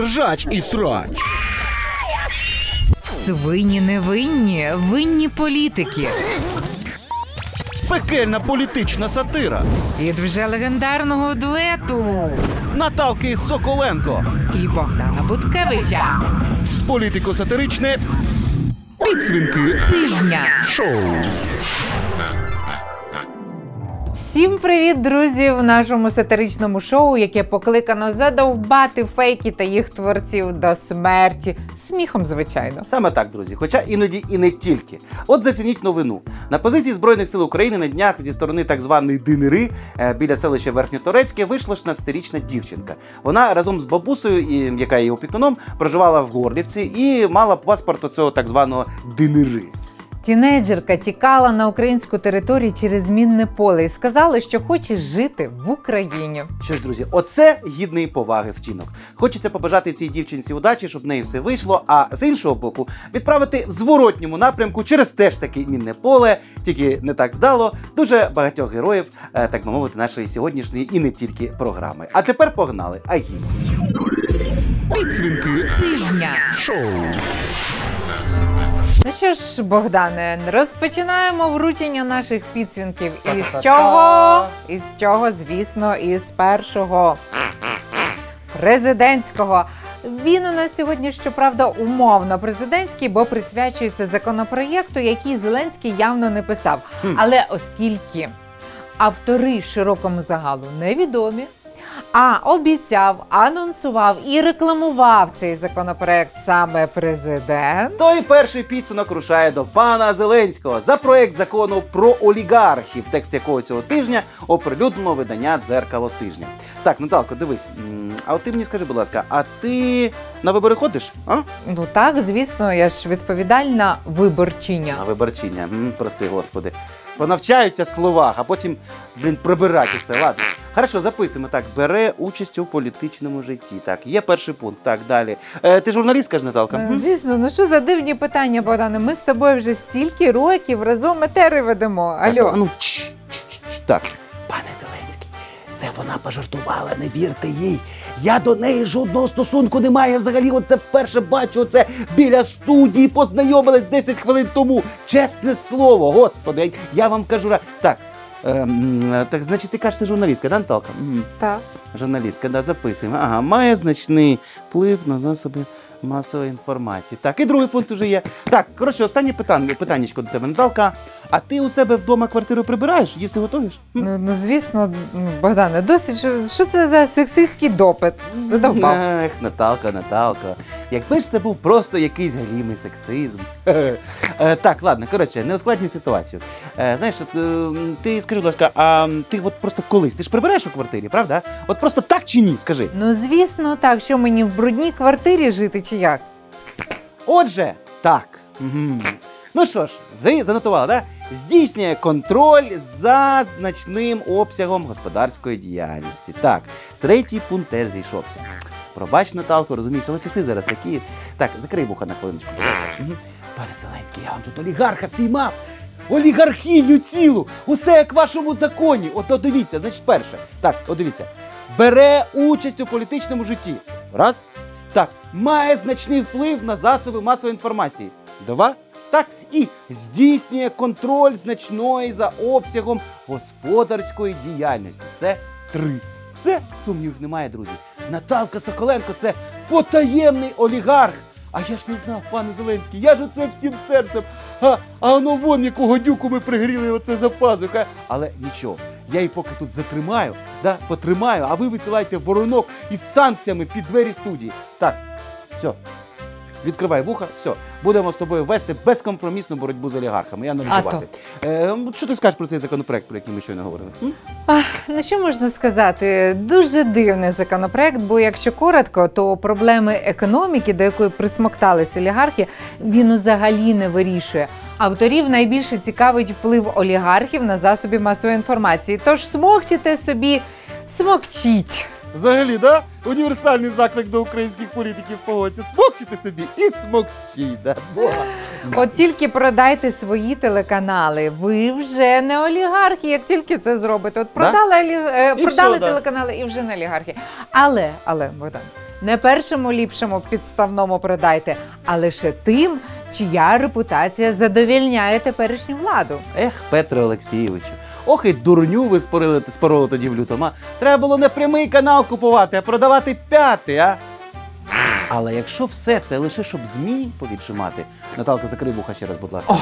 ржач і срач. Свині невинні, винні політики. Пекельна політична сатира. Від вже легендарного дуету Наталки Соколенко. і Богдана Буткевича. Політико-сатиричне підсвінки Тижня. шоу. Всім привіт, друзі! В нашому сатиричному шоу, яке покликано задовбати фейки та їх творців до смерті. Сміхом, звичайно. Саме так, друзі, хоча іноді і не тільки. От зацініть новину. На позиції Збройних сил України на днях зі сторони так званої Динери е, біля селища Верхньоторецьке вийшла 16-річна дівчинка. Вона разом з бабусею, яка є опікуном, проживала в Горлівці і мала паспорт оцього так званого Динери. Тінейджерка тікала на українську територію через мінне поле і сказала, що хоче жити в Україні. Що ж, друзі, оце гідний поваги вчинок. Хочеться побажати цій дівчинці удачі, щоб в неї все вийшло. А з іншого боку, відправити в зворотньому напрямку через теж таки мінне поле, тільки не так вдало. Дуже багатьох героїв, е, так би мовити, нашої сьогоднішньої і не тільки програми. А тепер погнали. Агі. Підсвінки Тижня. шоу. Ну що ж, Богдане, розпочинаємо вручення наших підсвінків. І чого? І з чого, звісно, із першого президентського. Він у нас сьогодні, щоправда, умовно президентський, бо присвячується законопроєкту, який Зеленський явно не писав. Але оскільки автори широкому загалу невідомі, а обіцяв, анонсував і рекламував цей законопроект саме президент. Той перший підсунок рушає до пана Зеленського за проект закону про олігархів, текст якого цього тижня оприлюднено видання дзеркало тижня. Так, Наталко, дивись. А от ти мені скажи, будь ласка, а ти на вибори ходиш? А? Ну так, звісно, я ж відповідальна виборчиня. На виборчиння. М, прости, господи. Понавчаються словах, а потім, блін, прибирати це. Ладно. Хорошо, записуємо. Так, бере участь у політичному житті. Так, є перший пункт. Так, далі. Е, ти журналістка ж, Наталка? Е? Звісно, ну що за дивні питання, Богдане? Ми з тобою вже стільки років разом етери ведемо. Так, Алло. а Ну, чш, чш, чш, чш, так. Пане Зеленський, це вона пожартувала, не вірте їй. Я до неї жодного стосунку не маю. Взагалі, оце вперше бачу це біля студії, познайомилась 10 хвилин тому. Чесне слово, господи, я вам кажу. Так, ем, так значить, ти кажеш, ти журналістка, да, Наталка? Так. Журналістка, да, записуємо. Ага, має значний вплив на засоби масової інформації. Так, і другий пункт уже є. Так, коротше, останнє питання, питаннячко до тебе, Наталка. А ти у себе вдома квартиру прибираєш? Їсти готуєш? Ну, ну звісно, ну, Богдане, досить що, що це за сексистський допит? Задовбав. Ех, Наталка, Наталка. Якби ж це був просто якийсь галімий сексизм. Е, Так, ладно, коротше, не ускладнюй ситуацію. Е, Знаєш, от, е, м, ти скажи, будь ласка, а м, ти от просто колись, ти ж прибираєш у квартирі, правда? От просто так чи ні? Скажи. Ну, звісно, так, що мені в брудній квартирі жити чи як? Отже, так. Ну що ж, ви занотували, да? Здійснює контроль за значним обсягом господарської діяльності. Так, третій пункт теж зійшовся. Пробач, Наталко, розумієш, але часи зараз такі. Так, закрий вуха на хвилиночку, будь ласка. Пане Зеленський, я вам тут олігарха піймав. Олігархіню цілу! Усе як в вашому законі. От дивіться, значить, перше. Так, от дивіться. Бере участь у політичному житті. Раз. Має значний вплив на засоби масової інформації. Два. Так, і здійснює контроль значної за обсягом господарської діяльності. Це три. Все, сумнівів немає, друзі. Наталка Соколенко це потаємний олігарх. А я ж не знав, пане Зеленський, я ж оце всім серцем. А, а воно вон якого дюку ми пригріли оце за пазуха. Але нічого, я її поки тут затримаю, да, потримаю, а ви висилайте воронок із санкціями під двері студії. Так, все. Відкривай вуха, все, будемо з тобою вести безкомпромісну боротьбу з олігархами і аналізувати. Е, що ти скажеш про цей законопроект, про який ми щойно говорили? М? Ах, ну що можна сказати? Дуже дивний законопроект, бо якщо коротко, то проблеми економіки, до якої присмоктались олігархи, він взагалі не вирішує. Авторів найбільше цікавить вплив олігархів на засоби масової інформації. Тож смокчите собі, смокчіть. Взагалі, да? Універсальний заклик до українських політиків погодься. Смокчите собі і смокчіть, да? Бога. От тільки продайте свої телеканали. Ви вже не олігархи, як тільки це зробите. От продали, олі- е, І продали все, да. телеканали і вже не олігархи. Але, але, Богдан, Не першому ліпшому підставному продайте, а лише тим, чия репутація задовільняє теперішню владу. Ех, Петре Олексійовичу, ох і дурню ви спорили, спороли тоді в лютому. а. Треба було не прямий канал купувати, а продавати п'ятий, а? Але якщо все це лише щоб ЗМІ повідшимати, Наталка, закрий вуха ще раз, будь ласка.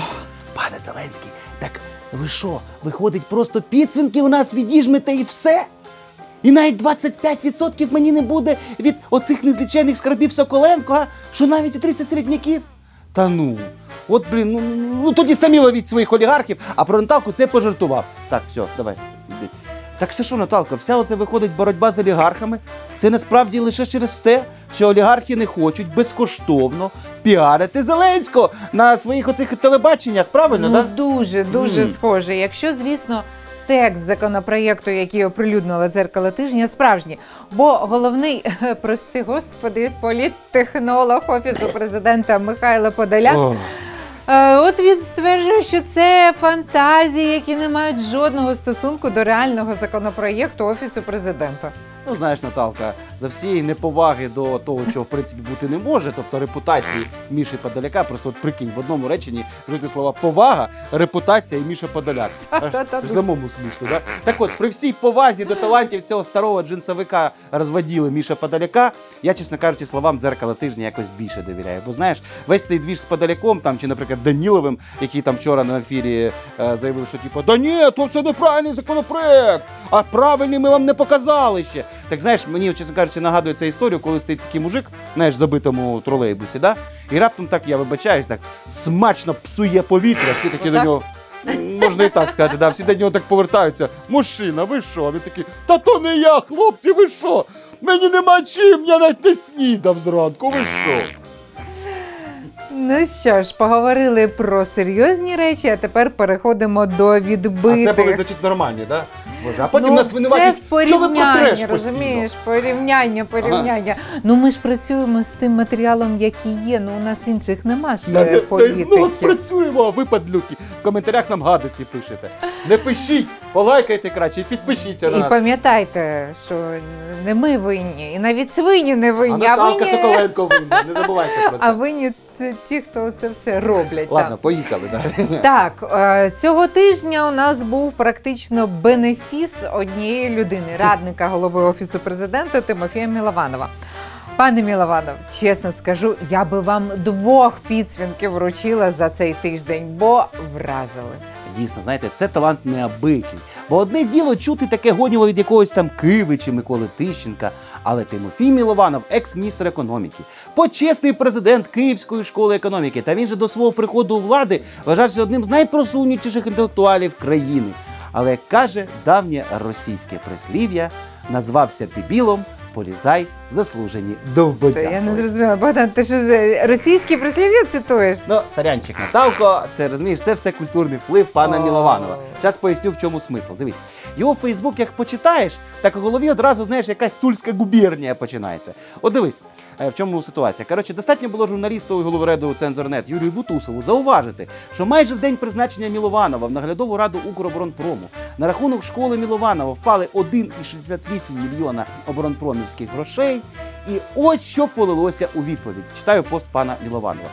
Пане Зеленський, так ви що, виходить, просто підсвінки у нас відіжмете і все? І навіть 25% мені не буде від оцих незлічених скарбів Соколенко, а що навіть і 30 середняків? Та ну. От, блін, ну, ну тоді самі ловіть своїх олігархів, а про Наталку це пожартував. Так, все, давай. йди. Так все що, Наталка, вся оце виходить боротьба з олігархами. Це насправді лише через те, що олігархи не хочуть безкоштовно піарити Зеленського на своїх оцих телебаченнях, правильно, ну, так? дуже дуже Мгм. схоже. Якщо, звісно, текст законопроєкту, який оприлюднила дзеркало тижня, справжній. Бо головний, прости господи, політтехнолог офісу президента Михайла Подоляк. Ох. Е, От він стверджує, що це фантазії, які не мають жодного стосунку до реального законопроєкту офісу президента. Ну, знаєш, Наталка, за всієї неповаги до того, чого в принципі бути не може, тобто репутації Міші Подоляка, просто от прикинь, в одному реченні жити слова повага, репутація і Міша Подоляк. Аж самому смішно, да? Так от, при всій повазі до талантів цього старого джинсовика розводіли Міша Подоляка, я, чесно кажучи, словам дзеркала тижня якось більше довіряю. Бо знаєш, весь цей двіж з Подоляком, там, чи, наприклад, Даніловим, який там вчора на ефірі е, заявив, що типу, да ні, то все неправильний законопроект, а правильний ми вам не показали ще. Так знаєш, мені, чесно кажучи, нагадує ця історію, коли стоїть такий мужик, знаєш, забитому тролейбусі, да? і раптом так, я вибачаюсь, так смачно псує повітря, всі такі до нього. Можна і так сказати, да, всі до нього так повертаються. Мужчина, ви що? Він такий, та то не я, хлопці, ви що? Мені нема чим, я навіть не снідав зранку, ви що? Ну що ж, поговорили про серйозні речі, а тепер переходимо до відбитих. А це були, значить, нормальні, да? Боже, а потім ну, нас це винуватять, що ви про треш постійно. розумієш, порівняння, порівняння. Ну ми ж працюємо з тим матеріалом, який є. Ну у нас інших нема ще На, та й знову спрацюємо, а ви, падлюки, в коментарях нам гадості пишете. Не пишіть, полайкайте краще і підпишіться на І нас. пам'ятайте, що не ми винні, і навіть свині не А винні, а, Наталка винні, Соколенко винна, не забувайте про це. а винні т- ті, хто це все роблять. Ладно, так. поїхали далі. Так, е, цього тижня у нас був практично бенефіс однієї людини, радника голови офісу президента Тимофія Мілованова. Пане Мілованов, чесно скажу, я би вам двох підсвінків вручила за цей тиждень, бо вразили. Дійсно, знаєте, це талант неабикий. Бо одне діло чути таке гонєво від якогось там Киви чи Миколи Тищенка, але Тимофій Мілованов, екс-міністр економіки, почесний президент Київської школи економіки. Та він же до свого приходу у влади вважався одним з найпросунутіших інтелектуалів країни. Але як каже давнє російське прислів'я, назвався дебілом, полізай заслужені Та довбодя. я не зрозуміла, Богдан, ти що ж російські прислів'я цитуєш? Ну, сорянчик Наталко, це розумієш, це все культурний вплив пана. Мілованова. Зараз поясню, в чому смисл. Дивись, його Фейсбук, як почитаєш, так у голові одразу знаєш, якась тульська губернія починається. От дивись, е, в чому ситуація. Коротше, достатньо було журналісту і головреду Цензорнет Юрію Бутусову зауважити, що майже в день призначення Мілованова в наглядову раду Укроборонпрому на рахунок школи Мілованова впали 1,68 мільйона оборонпромівських грошей. І ось що полилося у відповідь. Читаю пост пана Мілованова.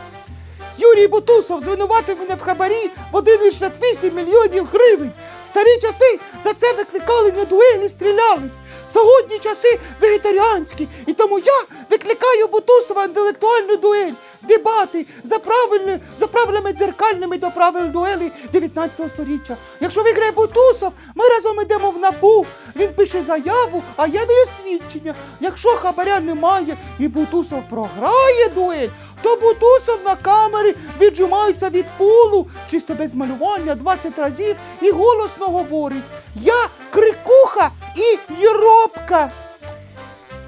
Юрій Бутусов звинуватив мене в хабарі в 1,68 мільйонів гривень. В старі часи за це викликали на дуелі, стрілялись. Сьогодні часи вегетаріанські, і тому я викликаю Бутусова інтелектуальну дуель. Дебати за правильні, за правилами дзеркальними до правил дуелі 19 століття. Якщо виграє Бутусов, ми разом йдемо в НАБУ. Він пише заяву, а я даю свідчення. Якщо хабаря немає і Бутусов програє дуель, то Бутусов на камері віджимається від пулу, чисто без малювання 20 разів і голосно говорить: Я крикуха і єробка.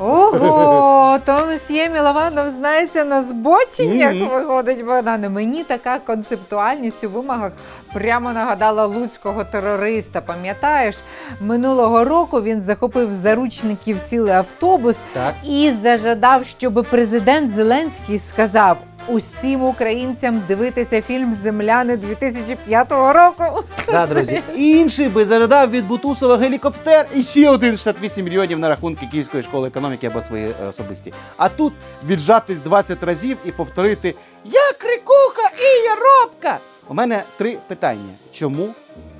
Ого, то мсьє Мілованов знається на збоченнях, Мгм. виходить Богдане. Мені така концептуальність у вимогах прямо нагадала луцького терориста. Пам'ятаєш, минулого року він захопив в заручників цілий автобус Так. і зажадав, щоб президент Зеленський сказав: усім українцям дивитися фільм Земляни 2005 року. Да, друзі. Інший би зарядав від Бутусова гелікоптер і ще один 68 мільйонів на рахунки Київської школи економіки або свої е, особисті. А тут віджатись 20 разів і повторити Я крикуха і я робка. У мене три питання. Чому?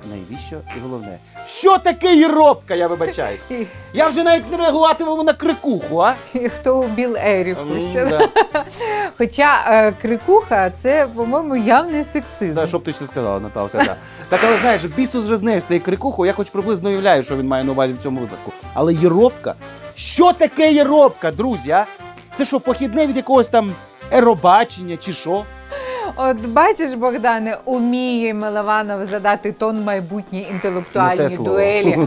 Найвіщо і головне. Що таке єробка, я вибачаюсь? Я вже навіть не реагуватиму на крикуху, а? і хто у Біл Еріку. Ще. да. Хоча е, крикуха це, по-моєму, явний сексизм. Да, що б ти ще сказала, Наталка, да. Так, але знаєш, бісус вже з нею стає крикуху, я хоч приблизно уявляю, що він має на увазі в цьому випадку. Але єробка? Що таке єробка, друзі? а? Це що, похідне від якогось там еробачення чи що? От бачиш, Богдане, уміє Милованов задати тон майбутній Не те інтелектуальній слово. дуелі.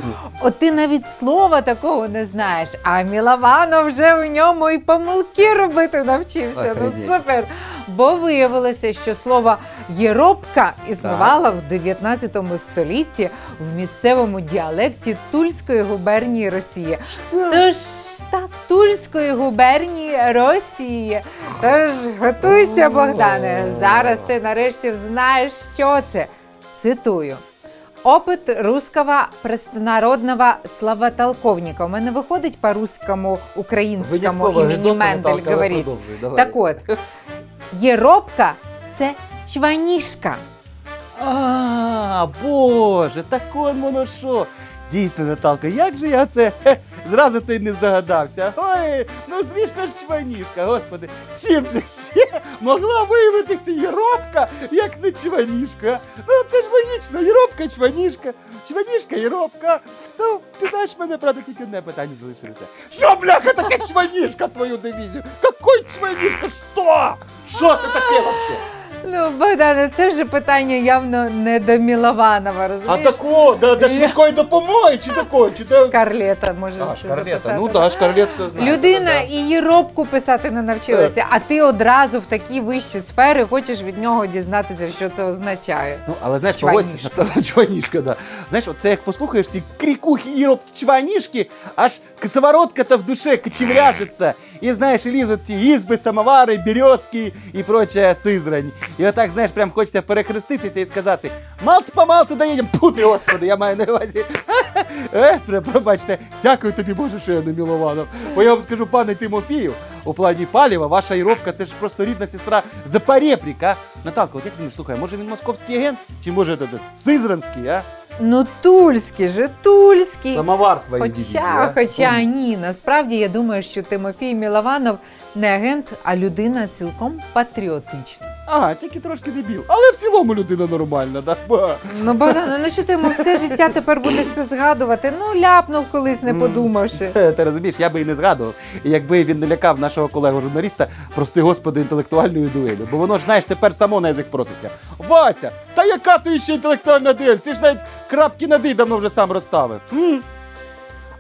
От ти навіть слова такого не знаєш, а Мілованов вже в ньому і помилки робити навчився. Ну Охренеть. супер. Бо виявилося, що слово єробка існувало в 19 столітті в місцевому діалекті Тульської губернії Росії. Тож так, Тульської губернії Росії. Тож готуйся, Богдане. Зараз ти нарешті знаєш, що це. Цитую. Опит русского простонародного словотолковника. У мене виходить по-русскому, українському імені Мендель говорить. Так от, єробка це чванішка. А, боже, так он воно що. Дійсно, Наталка, як же я це хе, зразу ти не здогадався. Ой, ну звісно ж чванішка, господи, чим же ще могла виявитися єробка, як не чванішка? Ну це ж логічно, єробка, чванішка, чванішка, єробка. Ну, ти знаєш, мене, правда, тільки одне питання залишилося. Що, бляха, таке чванішка твою дивізію? Какой чванішка? Що? Що це таке взагалі? Ну, Богдане, це вже питання явно не до Мілованова, А розумієш? тако, до, до швидкої допомоги чи такої? Чи до... Шкарлета може А, це Шкарлета. Ну так, Шкарлет все знає. Людина Да-да-да. і її робку писати не навчилася, а ти одразу в такі вищі сфери хочеш від нього дізнатися, що це означає. Ну, але знаєш, Чванішка. погодься, та- чванішка, да. Знаєш, оце як послухаєш ці крикухи і роб чванішки, аж косоворотка-то в душе кочевряжется. І знаєш, і лізуть ті ізби, самовари, березки і прочая сизрань. І отак, знаєш, прям хочеться перехреститися і сказати: Малт помалт доїдемо. Пути, господи, я маю на увазі. Е, пробачте, дякую тобі, Боже, що я не Мілованов. Бо я вам скажу, пане Тимофію, у плані паліва, ваша Іробка це ж просто рідна сестра Запорєбріка. Наталка, от як ти думаєш, слухай, може він московський агент? Чи може этот, Сизранський, а? Ну, тульський же, тульський. Самовар дивізії, Хоча, а? хоча ні, насправді я думаю, що Тимофій Мілованов не агент, а людина цілком патріотична. Ага, тільки трошки дебіл. Але в цілому людина нормальна, да? Ба. Ну, Богдане, ну що ти йому все життя тепер будеш це згадувати? Ну, ляпнув колись, не подумавши. Ти, ти розумієш, я би і не згадував, якби він не лякав нашого колегу журналіста, прости господи, інтелектуальною дуелю. Бо воно ж, знаєш, тепер само на язик проситься. Вася, та яка ти ще інтелектуальна дуель? Ти ж навіть крапки над «і» давно вже сам розставив. М?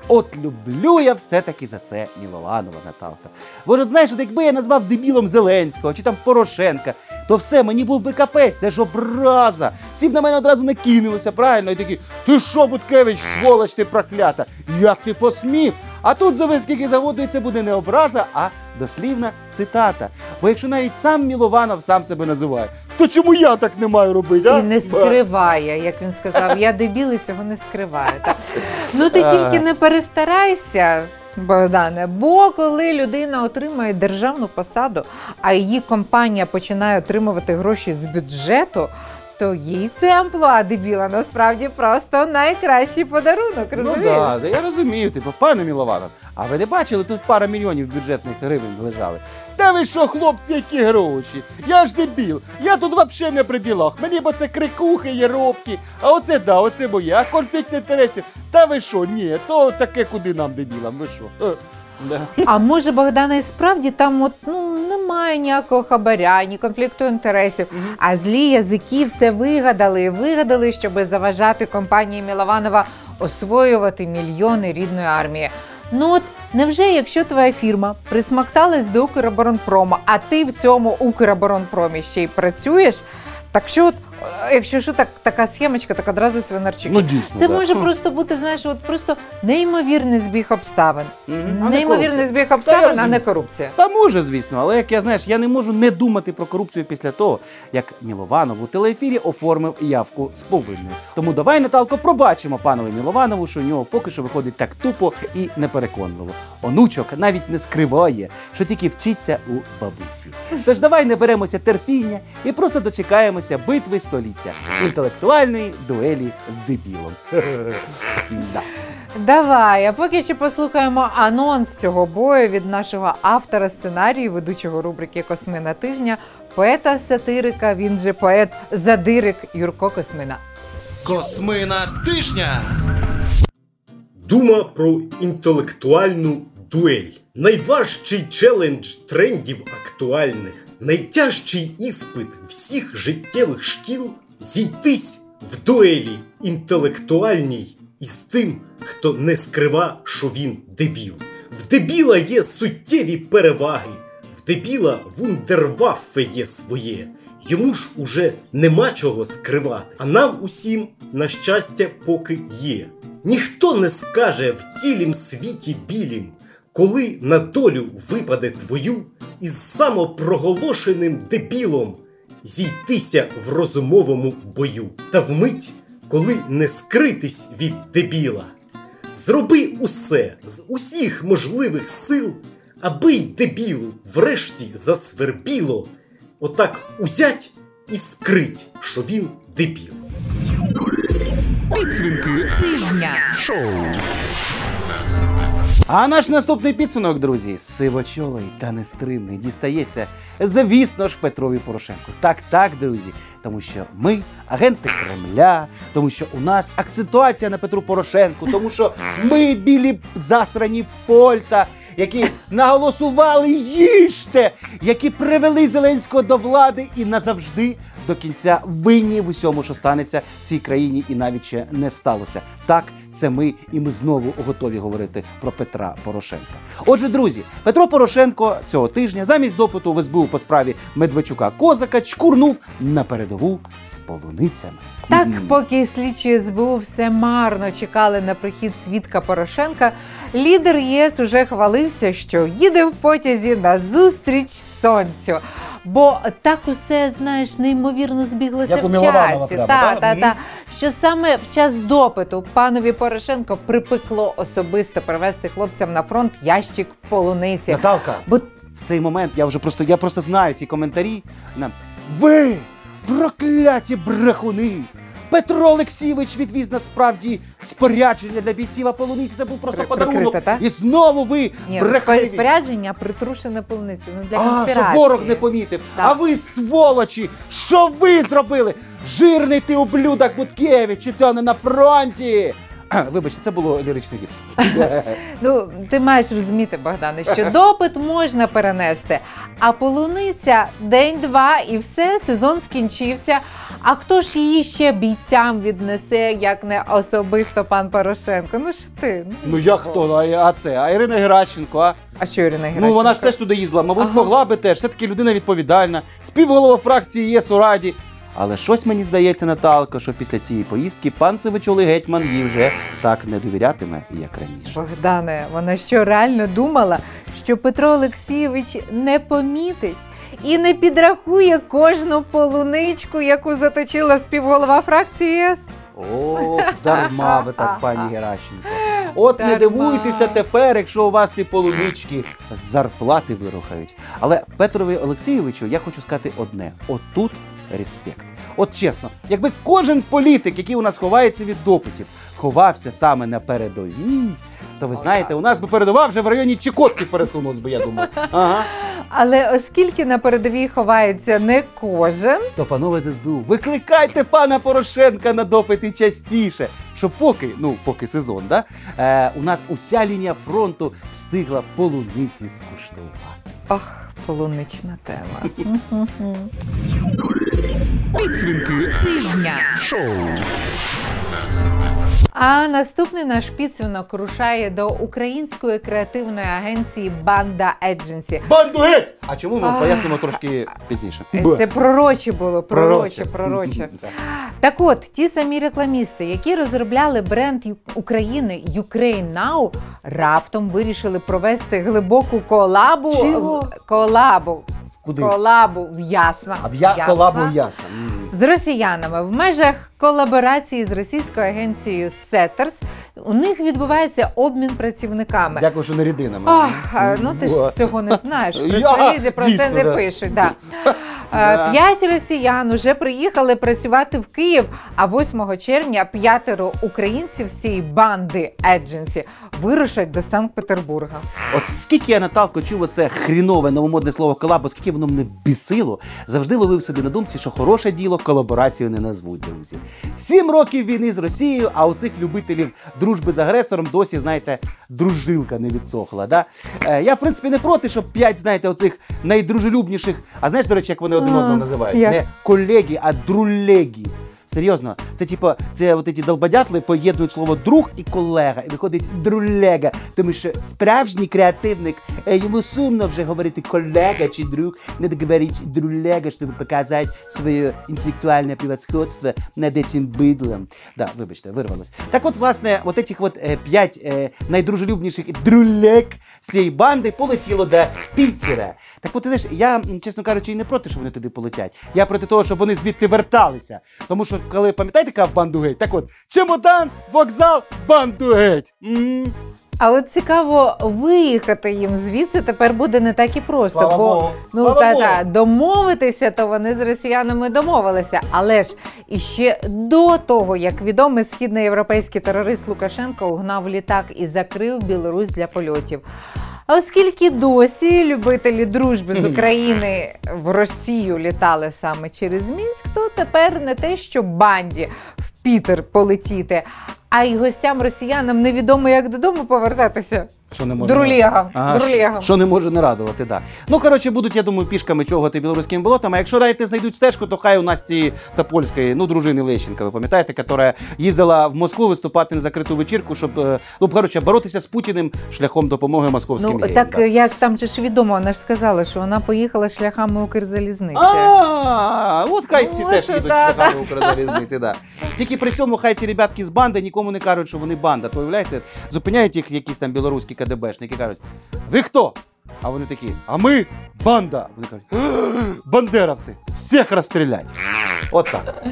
От люблю я все-таки за це Мілованова Наталка. Бо ж от знаєш, от якби я назвав дебілом Зеленського чи там Порошенка, то все, мені був би капець, це ж образа. Всі б на мене одразу накинулися, правильно, і такі, ти що, Буткевич, сволоч ти проклята, як ти посмів? А тут зови скільки заводу, і це буде не образа, а дослівна цитата. Бо якщо навіть сам Мілованов сам себе називає, то чому я так не маю робити? а? І не скриває, як він сказав. Я дебіл і цього не скриваю. Так. Ну ти тільки не перестарайся. Богдане, бо коли людина отримає державну посаду, а її компанія починає отримувати гроші з бюджету, то їй це амплуа дебіла насправді просто найкращий подарунок. Ну Розумієш? да, да, я розумію, типу, пане Мілованов, а ви не бачили, тут пара мільйонів бюджетних гривень лежали. Та ви що, хлопці, які гроші? Я ж дебіл, я тут взагалі не при ділах. Мені бо це крикухи, єробки, а оце да, оце моє, а конфлікт інтересів. Та ви що, ні, то таке куди нам дебілам, ви що? Да. А може, Богдана, і справді там от, ну, немає ніякого хабаря, ні конфлікту інтересів. А злі язики все вигадали. Вигадали, щоб заважати компанії Мілованова освоювати мільйони рідної армії. Ну от невже, якщо твоя фірма присмакталась до Укроборонпрому, а ти в цьому Укроборонпромі ще й працюєш, так що от Якщо що, так, така схемочка, так одразу свинарчуки. Ну, дійсно. Це да. може просто бути, знаєш, от просто неймовірний збіг обставин. Мгм. А не Неймовірний корупція. збіг Та я обставин, а розумію. не корупція. Та може, звісно, але як я знаєш, я не можу не думати про корупцію після того, як Мілованов у телеефірі оформив явку з повинною. Тому давай, Наталко, пробачимо панові Мілованову, що у нього поки що виходить так тупо і непереконливо. Онучок навіть не скриває, що тільки вчиться у бабусі. Тож давай не беремося терпіння і просто дочекаємося битви століття інтелектуальної дуелі з дебілом. Да. Давай, а поки що послухаємо анонс цього бою від нашого автора сценарію, ведучого рубрики Космина тижня, поета сатирика, він же поет задирик Юрко Космина. Космина тижня. Дума про інтелектуальну дуель. Найважчий челендж трендів актуальних, найтяжчий іспит всіх життєвих шкіл зійтись в дуелі інтелектуальній із тим, хто не скрива, що він дебіл. В дебіла є суттєві переваги, в дебіла вундерваффе є своє. Йому ж уже нема чого скривати. А нам усім, на щастя, поки є. Ніхто не скаже в цілім світі білім, коли на долю випаде твою із самопроголошеним дебілом зійтися в розумовому бою. Та вмить, коли не скритись від дебіла. Зроби усе з усіх можливих сил, аби й дебілу врешті засвербіло, отак узять і скрить, що він дебіл. Підсвінки Тижня. А наш наступний підсумок, друзі, сивочолий та нестримний дістається, звісно ж, Петрові Порошенку. Так, так, друзі, тому що ми агенти Кремля, тому що у нас акцентуація на Петру Порошенку, тому що ми білі засрані польта, які наголосували їжте, які привели Зеленського до влади і назавжди до кінця винні в усьому, що станеться в цій країні, і навіть ще не сталося. Так, це ми, і ми знову готові говорити про Петра Порошенка. Отже, друзі, Петро Порошенко цього тижня замість допиту в СБУ по справі Медведчука Козака чкурнув на передову з полуницями. Так, поки слідчі СБУ все марно чекали на прихід свідка Порошенка, лідер ЄС уже хвалився, що їде в потязі на зустріч сонцю. Бо так усе, знаєш, неймовірно збіглося Як у в часі. прямо, та, так? та, Мгм. та. Що саме в час допиту панові Порошенко припекло особисто привезти хлопцям на фронт ящик полуниці. Наталка, Бо в цей момент я вже просто я просто знаю ці коментарі. На ви прокляті брехуни! Петро Олексійович відвіз насправді спорядження для бійців, а полуниці це був просто подарунок. та? І знову ви ні, брехливі. спорядження притрушене полуницю. Ну для А, конспірації. щоб ворог не помітив. Так. А ви, сволочі, що ви зробили? Жирний ти ублюдок Буткевич, чи то не на фронті. Вибачте, це було ліричний відступ. Ну, ти маєш розуміти, Богдане, що допит можна перенести, а полуниця день-два і все, сезон скінчився. А хто ж її ще бійцям віднесе, як не особисто пан Порошенко? Ну ж ти. Ну як хто? А, а це? А Ірина Геращенко, а? А що Ірина Геращенко? Ну вона ж теж туди їздила. Мабуть, Ага. могла би теж. Все-таки людина відповідальна. Співголова фракції є у раді. Але щось мені здається, Наталко, що після цієї поїздки пан Сивичолий гетьман їй вже так не довірятиме, як раніше. Богдане, вона що реально думала, що Петро Олексійович не помітить і не підрахує кожну полуничку, яку заточила співголова фракції ЄС? Ох, дарма ви так, пані Геращенко. От не дивуйтеся тепер, якщо у вас ті полунички з зарплати вирухають. Але Петрові Олексійовичу я хочу сказати одне: отут респект. От чесно, якби кожен політик, який у нас ховається від допитів, ховався саме на передовій, то ви знаєте, у нас би передова вже в районі Чекотки пересунулась би, я думаю. Ага. Але оскільки на передовій ховається не кожен, То, панове з СБУ, викликайте пана Порошенка на допити частіше. Що поки, ну поки сезон, да, е, у нас уся лінія фронту встигла полуниці скуштувати. ох, полунична тема. Підсвінки Тижня. А наступний наш підсвінок рушає до української креативної агенції Банда Едженсі. Банду геть! А чому ми пояснимо трошки пізніше? Це пророче було, пророче, Пророче. Так. От, ті самі рекламісти, які розробляли бренд України Ukraine Now, раптом вирішили провести глибоку колабу. Чого? Колабу. Куди? Колабу в Ясна. А в я Ясна. колабу ясно. М. з росіянами в межах колаборації з російською агенцією Сеттерс у них відбувається обмін працівниками. Дякую, що не рідинами. А, ну ти ж цього не знаєш. Сварізі про це не пишуть. Да. Е, П'ять росіян уже приїхали працювати в Київ. А 8 червня п'ятеро українців з цієї банди Едженсі вирушать до Санкт-Петербурга. От скільки я Наталко чув оце хрінове новомодне слово колабо, скільки воно мене бісило, завжди ловив собі на думці, що хороше діло колаборацію не назвуть, друзі. Сім років війни з Росією, а у цих любителів дружби з агресором досі, знаєте, дружилка не відсохла. Да? Е, я, в принципі, не проти, щоб п'ять, знаєте, оцих найдружелюбніших. А знаєш, до речі, як вони один одного називають? як? Не колеги, а друлегі. Серйозно, це типу, це от ці долбодятли поєднують слово друг і колега, і виходить друлега. Тому що справжній креативник е, йому сумно вже говорити колега чи друг, надо говорити друлега, щоб показати своє інтелектуальне превосходство над цим бидлом. Да, вибачте, вирвалось. Так от, власне, от этих от е, п'ять е, найдружелюбніших друлег з цієї банди полетіло до Піцера. Так от, ти знаєш, я, чесно кажучи, і не проти, що вони туди полетять. Я проти того, щоб вони звідти верталися. Тому що, коли пам'ятаєте, яка в банду геть? Так от, чемодан, вокзал, банду геть. М. А от цікаво, виїхати їм звідси тепер буде не так і просто. Слава бо Богу. ну Слава та та домовитися, то вони з росіянами домовилися. Але ж іще до того, як відомий східноєвропейський терорист Лукашенко угнав літак і закрив Білорусь для польотів. А оскільки досі любителі дружби з України в Росію літали саме через Мінськ, то тепер не те, що банді в Пітер полетіти, а й гостям росіянам невідомо як додому повертатися. Що не може Друлєгам, Ага, друлєгам. Що не може не радувати, да. Ну, коротше, будуть, я думаю, пішками чогати білоруським болотом. А якщо навіть не знайдуть стежку, то хай у нас ці Топольської, ну, дружини Лещенка, ви пам'ятаєте, яка їздила в Москву виступати на закриту вечірку, щоб, е, ну, коротше, боротися з Путіним шляхом допомоги московським Ну геям, так да. як там же ж відомо, вона ж сказала, що вона поїхала шляхами Укрзалізниці. А, от хай ці теж їдуть шляхами Укрзалізниці, да. Тільки при цьому хай ці ребятки з банди нікому не кажуть, що вони банда. То уявляєте, зупиняють їх якісь там білоруські КДБшники, кажуть, ви хто? А вони такі, а ми банда. Вони кажуть, «Ах, бандеровці, всіх розстрілять. От так.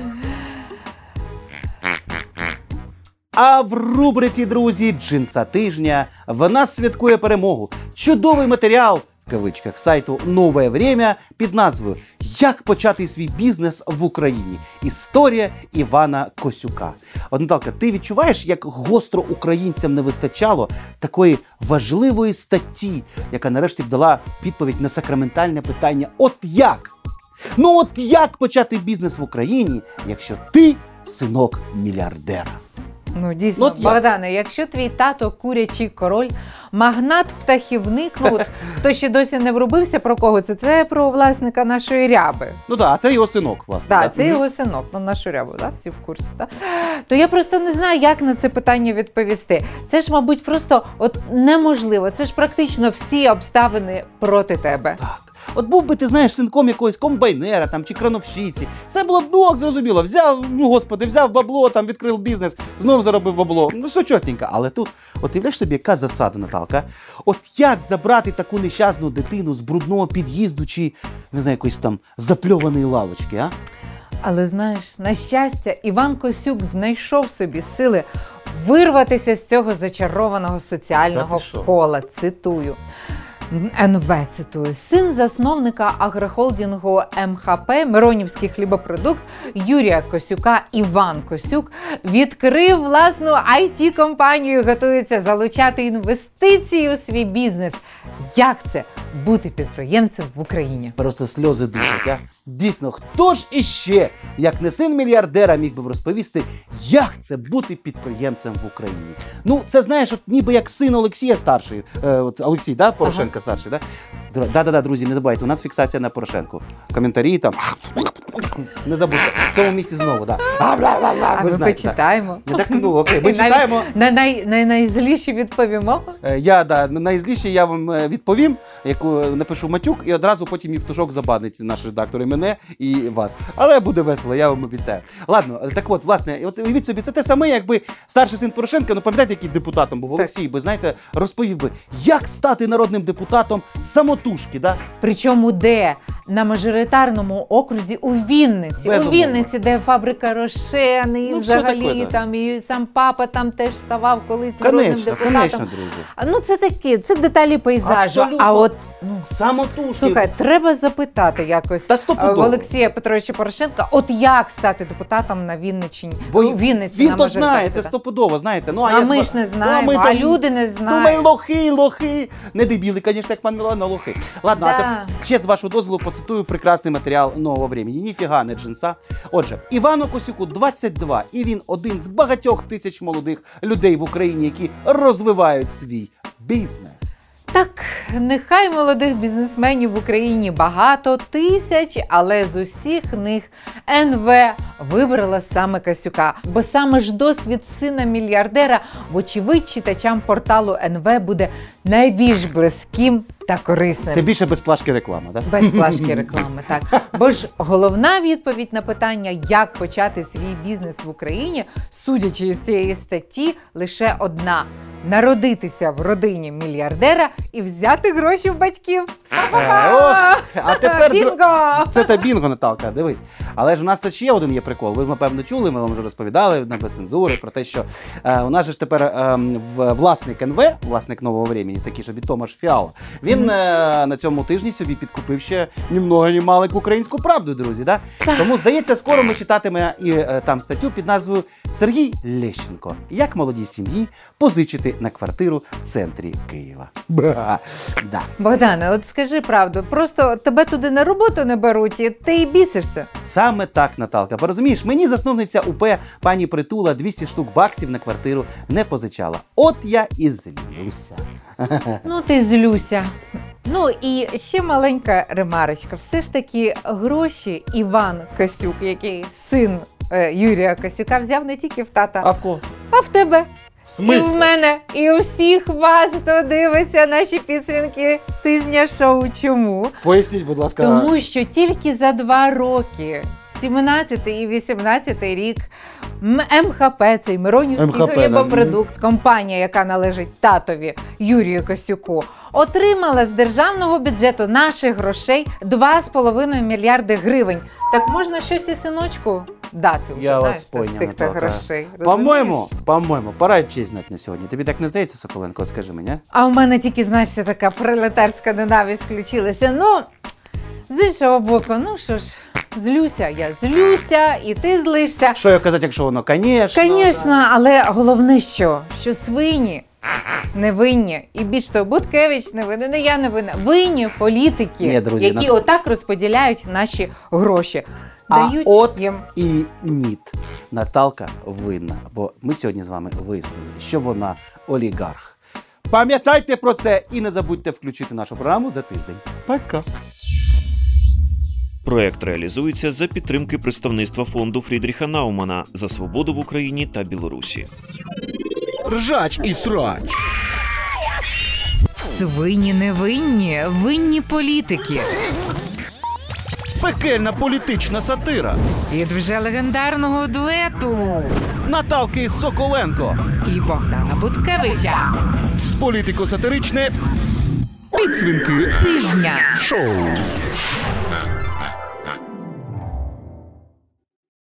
А в рубриці друзі джинса тижня в нас святкує перемогу. Чудовий матеріал в кавичках сайту Нове Время під назвою Як почати свій бізнес в Україні. Історія Івана Косюка. От, ти відчуваєш, як гостро українцям не вистачало такої важливої статті, яка нарешті дала відповідь на сакраментальне питання: От як? Ну от як почати бізнес в Україні, якщо ти синок мільярдера? Ну дійсно, Ну, от я- Богдане, якщо твій тато курячий король, магнат птахівник, ну от хто ще досі не врубився про кого це, це про власника нашої ряби. Ну так, а це його синок, власне. Так, да? це Мгм. його синок, ну нашу рябу, да? всі в курсі. Да? То я просто не знаю, як на це питання відповісти. Це ж, мабуть, просто от неможливо. Це ж практично всі обставини проти тебе. Так. От був би ти знаєш синком якогось комбайнера там чи крановщиці. Все було б ну, ок, зрозуміло. Взяв, ну господи, взяв бабло, там відкрив бізнес, знов заробив бабло. Ну все чотненько. Але тут, от уявляєш собі, яка засада, Наталка? От як забрати таку нещасну дитину з брудного під'їзду чи не знаю, якоїсь там запльованої лавочки, а? Але знаєш, на щастя, Іван Косюк знайшов собі сили вирватися з цього зачарованого соціального кола. Цитую. НВ цитую, син засновника агрохолдингу МХП Миронівський хлібопродукт Юрія Косюка Іван Косюк відкрив власну it компанію готується залучати інвестиції у свій бізнес. Як це бути підприємцем в Україні? Просто сльози душать, а? Дійсно, хто ж іще, як не син мільярдера, міг би розповісти, як це бути підприємцем в Україні? Ну, це знаєш, от ніби як син Олексія старший, е, от Олексій, да, Порошенка старший, да? Да, да, да, друзі, не забувайте, у нас фіксація на Порошенку. Коментарі там. Не забудьте. В цьому місці знову, так. А, бла, бла, бла, А ви ми знаєте, так. почитаємо. Не так, ну окей, ми І навіть читаємо. На най, на найзліші відповімо. Е, Я да, найзліше я вам е, відповім, яку напишу матюк, і одразу потім Євтушок забанить наш редактор і мене і вас. Але буде весело, я вам обіцяю. Ладно, е, так от, власне, от уявіть собі, це те саме, якби старший син Порошенка, ну пам'ятаєте, який депутатом був Олексій, би знаєте, розповів би, як стати народним депутатом самотужки, да? Причому де? На мажоритарному окрузі у Вінниці. Безумовно. У Вінниці, де фабрика Рошен, і Ну, взагалі таке, да. там і сам папа там теж ставав колись народним Конечно, депутатом. конечно, друзі. Ну це такі, це деталі пейзажу. Абсолютно. А от ну Самотужки. слухай, треба запитати якось Та е, стопудово. Олексія Петровича Порошенка, от як стати депутатом на Вінниччині? Бо у Вінниці він на то знає, це стопудово, знаєте. Ну, а, А я ми ж не Ну, знаємо, ми а там- люди не знають. лохи, лохи. Не дебіли, звісно, як пан Мілан, але лохи. Ладно, а тепер ще з вашого дозволу процитую прекрасний матеріал нового времени. Ніфіга не джинса. Отже, Івану Косюку 22, і він один з багатьох тисяч молодих людей в Україні, які розвивають свій бізнес. Так, нехай молодих бізнесменів в Україні багато тисяч, але з усіх них НВ вибрала саме Касюка, бо саме ж досвід сина мільярдера, вочевидь, читачам порталу НВ буде найбільш близьким та корисним. Тим більше без плашки реклама, так? Без плашки реклами, так. Бо ж головна відповідь на питання, як почати свій бізнес в Україні, судячи із цієї статті, лише одна: народитися в родині мільярдера і взяти гроші в батьків. Ох, а тепер Бінго! Це та бінго, Наталка, дивись. Але ж у нас тут ще один є прикол. Ви, напевно, чули, ми вам вже розповідали на без цензури про те, що е, у нас же ж тепер е, власник НВ, власник нового времени, такий собі Томаш Фіала, він е, на цьому тижні собі підкупив ще ні много, ні маленьку українську правду, друзі. Да? Тому, здається, скоро ми читатиме і е, там статтю під назвою Сергій Лещенко. Як молодій сім'ї позичити на квартиру в центрі Києва. Ба, да. Богдане, от скажи правду, просто тебе туди на роботу не беруть, і ти і бісишся. Саме так, Наталка. Бо розумієш, мені засновниця УП пані Притула 200 штук баксів на квартиру не позичала. От я і злюся. Ну, ти злюся. Ну і ще маленька ремарочка. Все ж таки гроші Іван Косюк, який син е, Юрія Косюка, взяв не тільки в тата, А в кого? а в тебе. В І в мене, і у всіх вас, хто дивиться наші підсвінки тижня шоу. Чому? Поясніть, будь ласка. Тому що тільки за два роки, 17 і 18 рік, МХП, цей Миронівський МХП, хлібопродукт, компанія, яка належить татові Юрію Косюку, отримала з державного бюджету наших грошей 2,5 мільярди гривень. Так можна щось і синочку дати вже, Я знаєш, вас поняв, з тих та Наталка. грошей. По-моєму, розумієш? по-моєму, пора честь знати на сьогодні. Тобі так не здається, Соколенко? От скажи мені. а? А в мене тільки, знаєш, така пролетарська ненависть включилася. Ну, з іншого боку, ну що ж, злюся, я злюся, і ти злишся. Що я казати, якщо воно, звісно. Звісно, але головне, що? Що свині невинні. І більш того, Буткевич не винен, не я не винна. Винні політики, Ні, друзі, які на- отак розподіляють наші гроші. А Дають от їм. і ніт. Наталка винна, бо ми сьогодні з вами вияснили, що вона олігарх. Пам'ятайте про це і не забудьте включити нашу програму за тиждень. Пока. Проект реалізується за підтримки представництва фонду Фрідріха Наумана за свободу в Україні та Білорусі. Ржач і срач. Свині невинні, винні політики. Пекельна політична сатира. Від вже легендарного дуету Наталки Соколенко. і Богдана Буткевича. Політико-сатиричне. Підсвінки Тижня. шоу.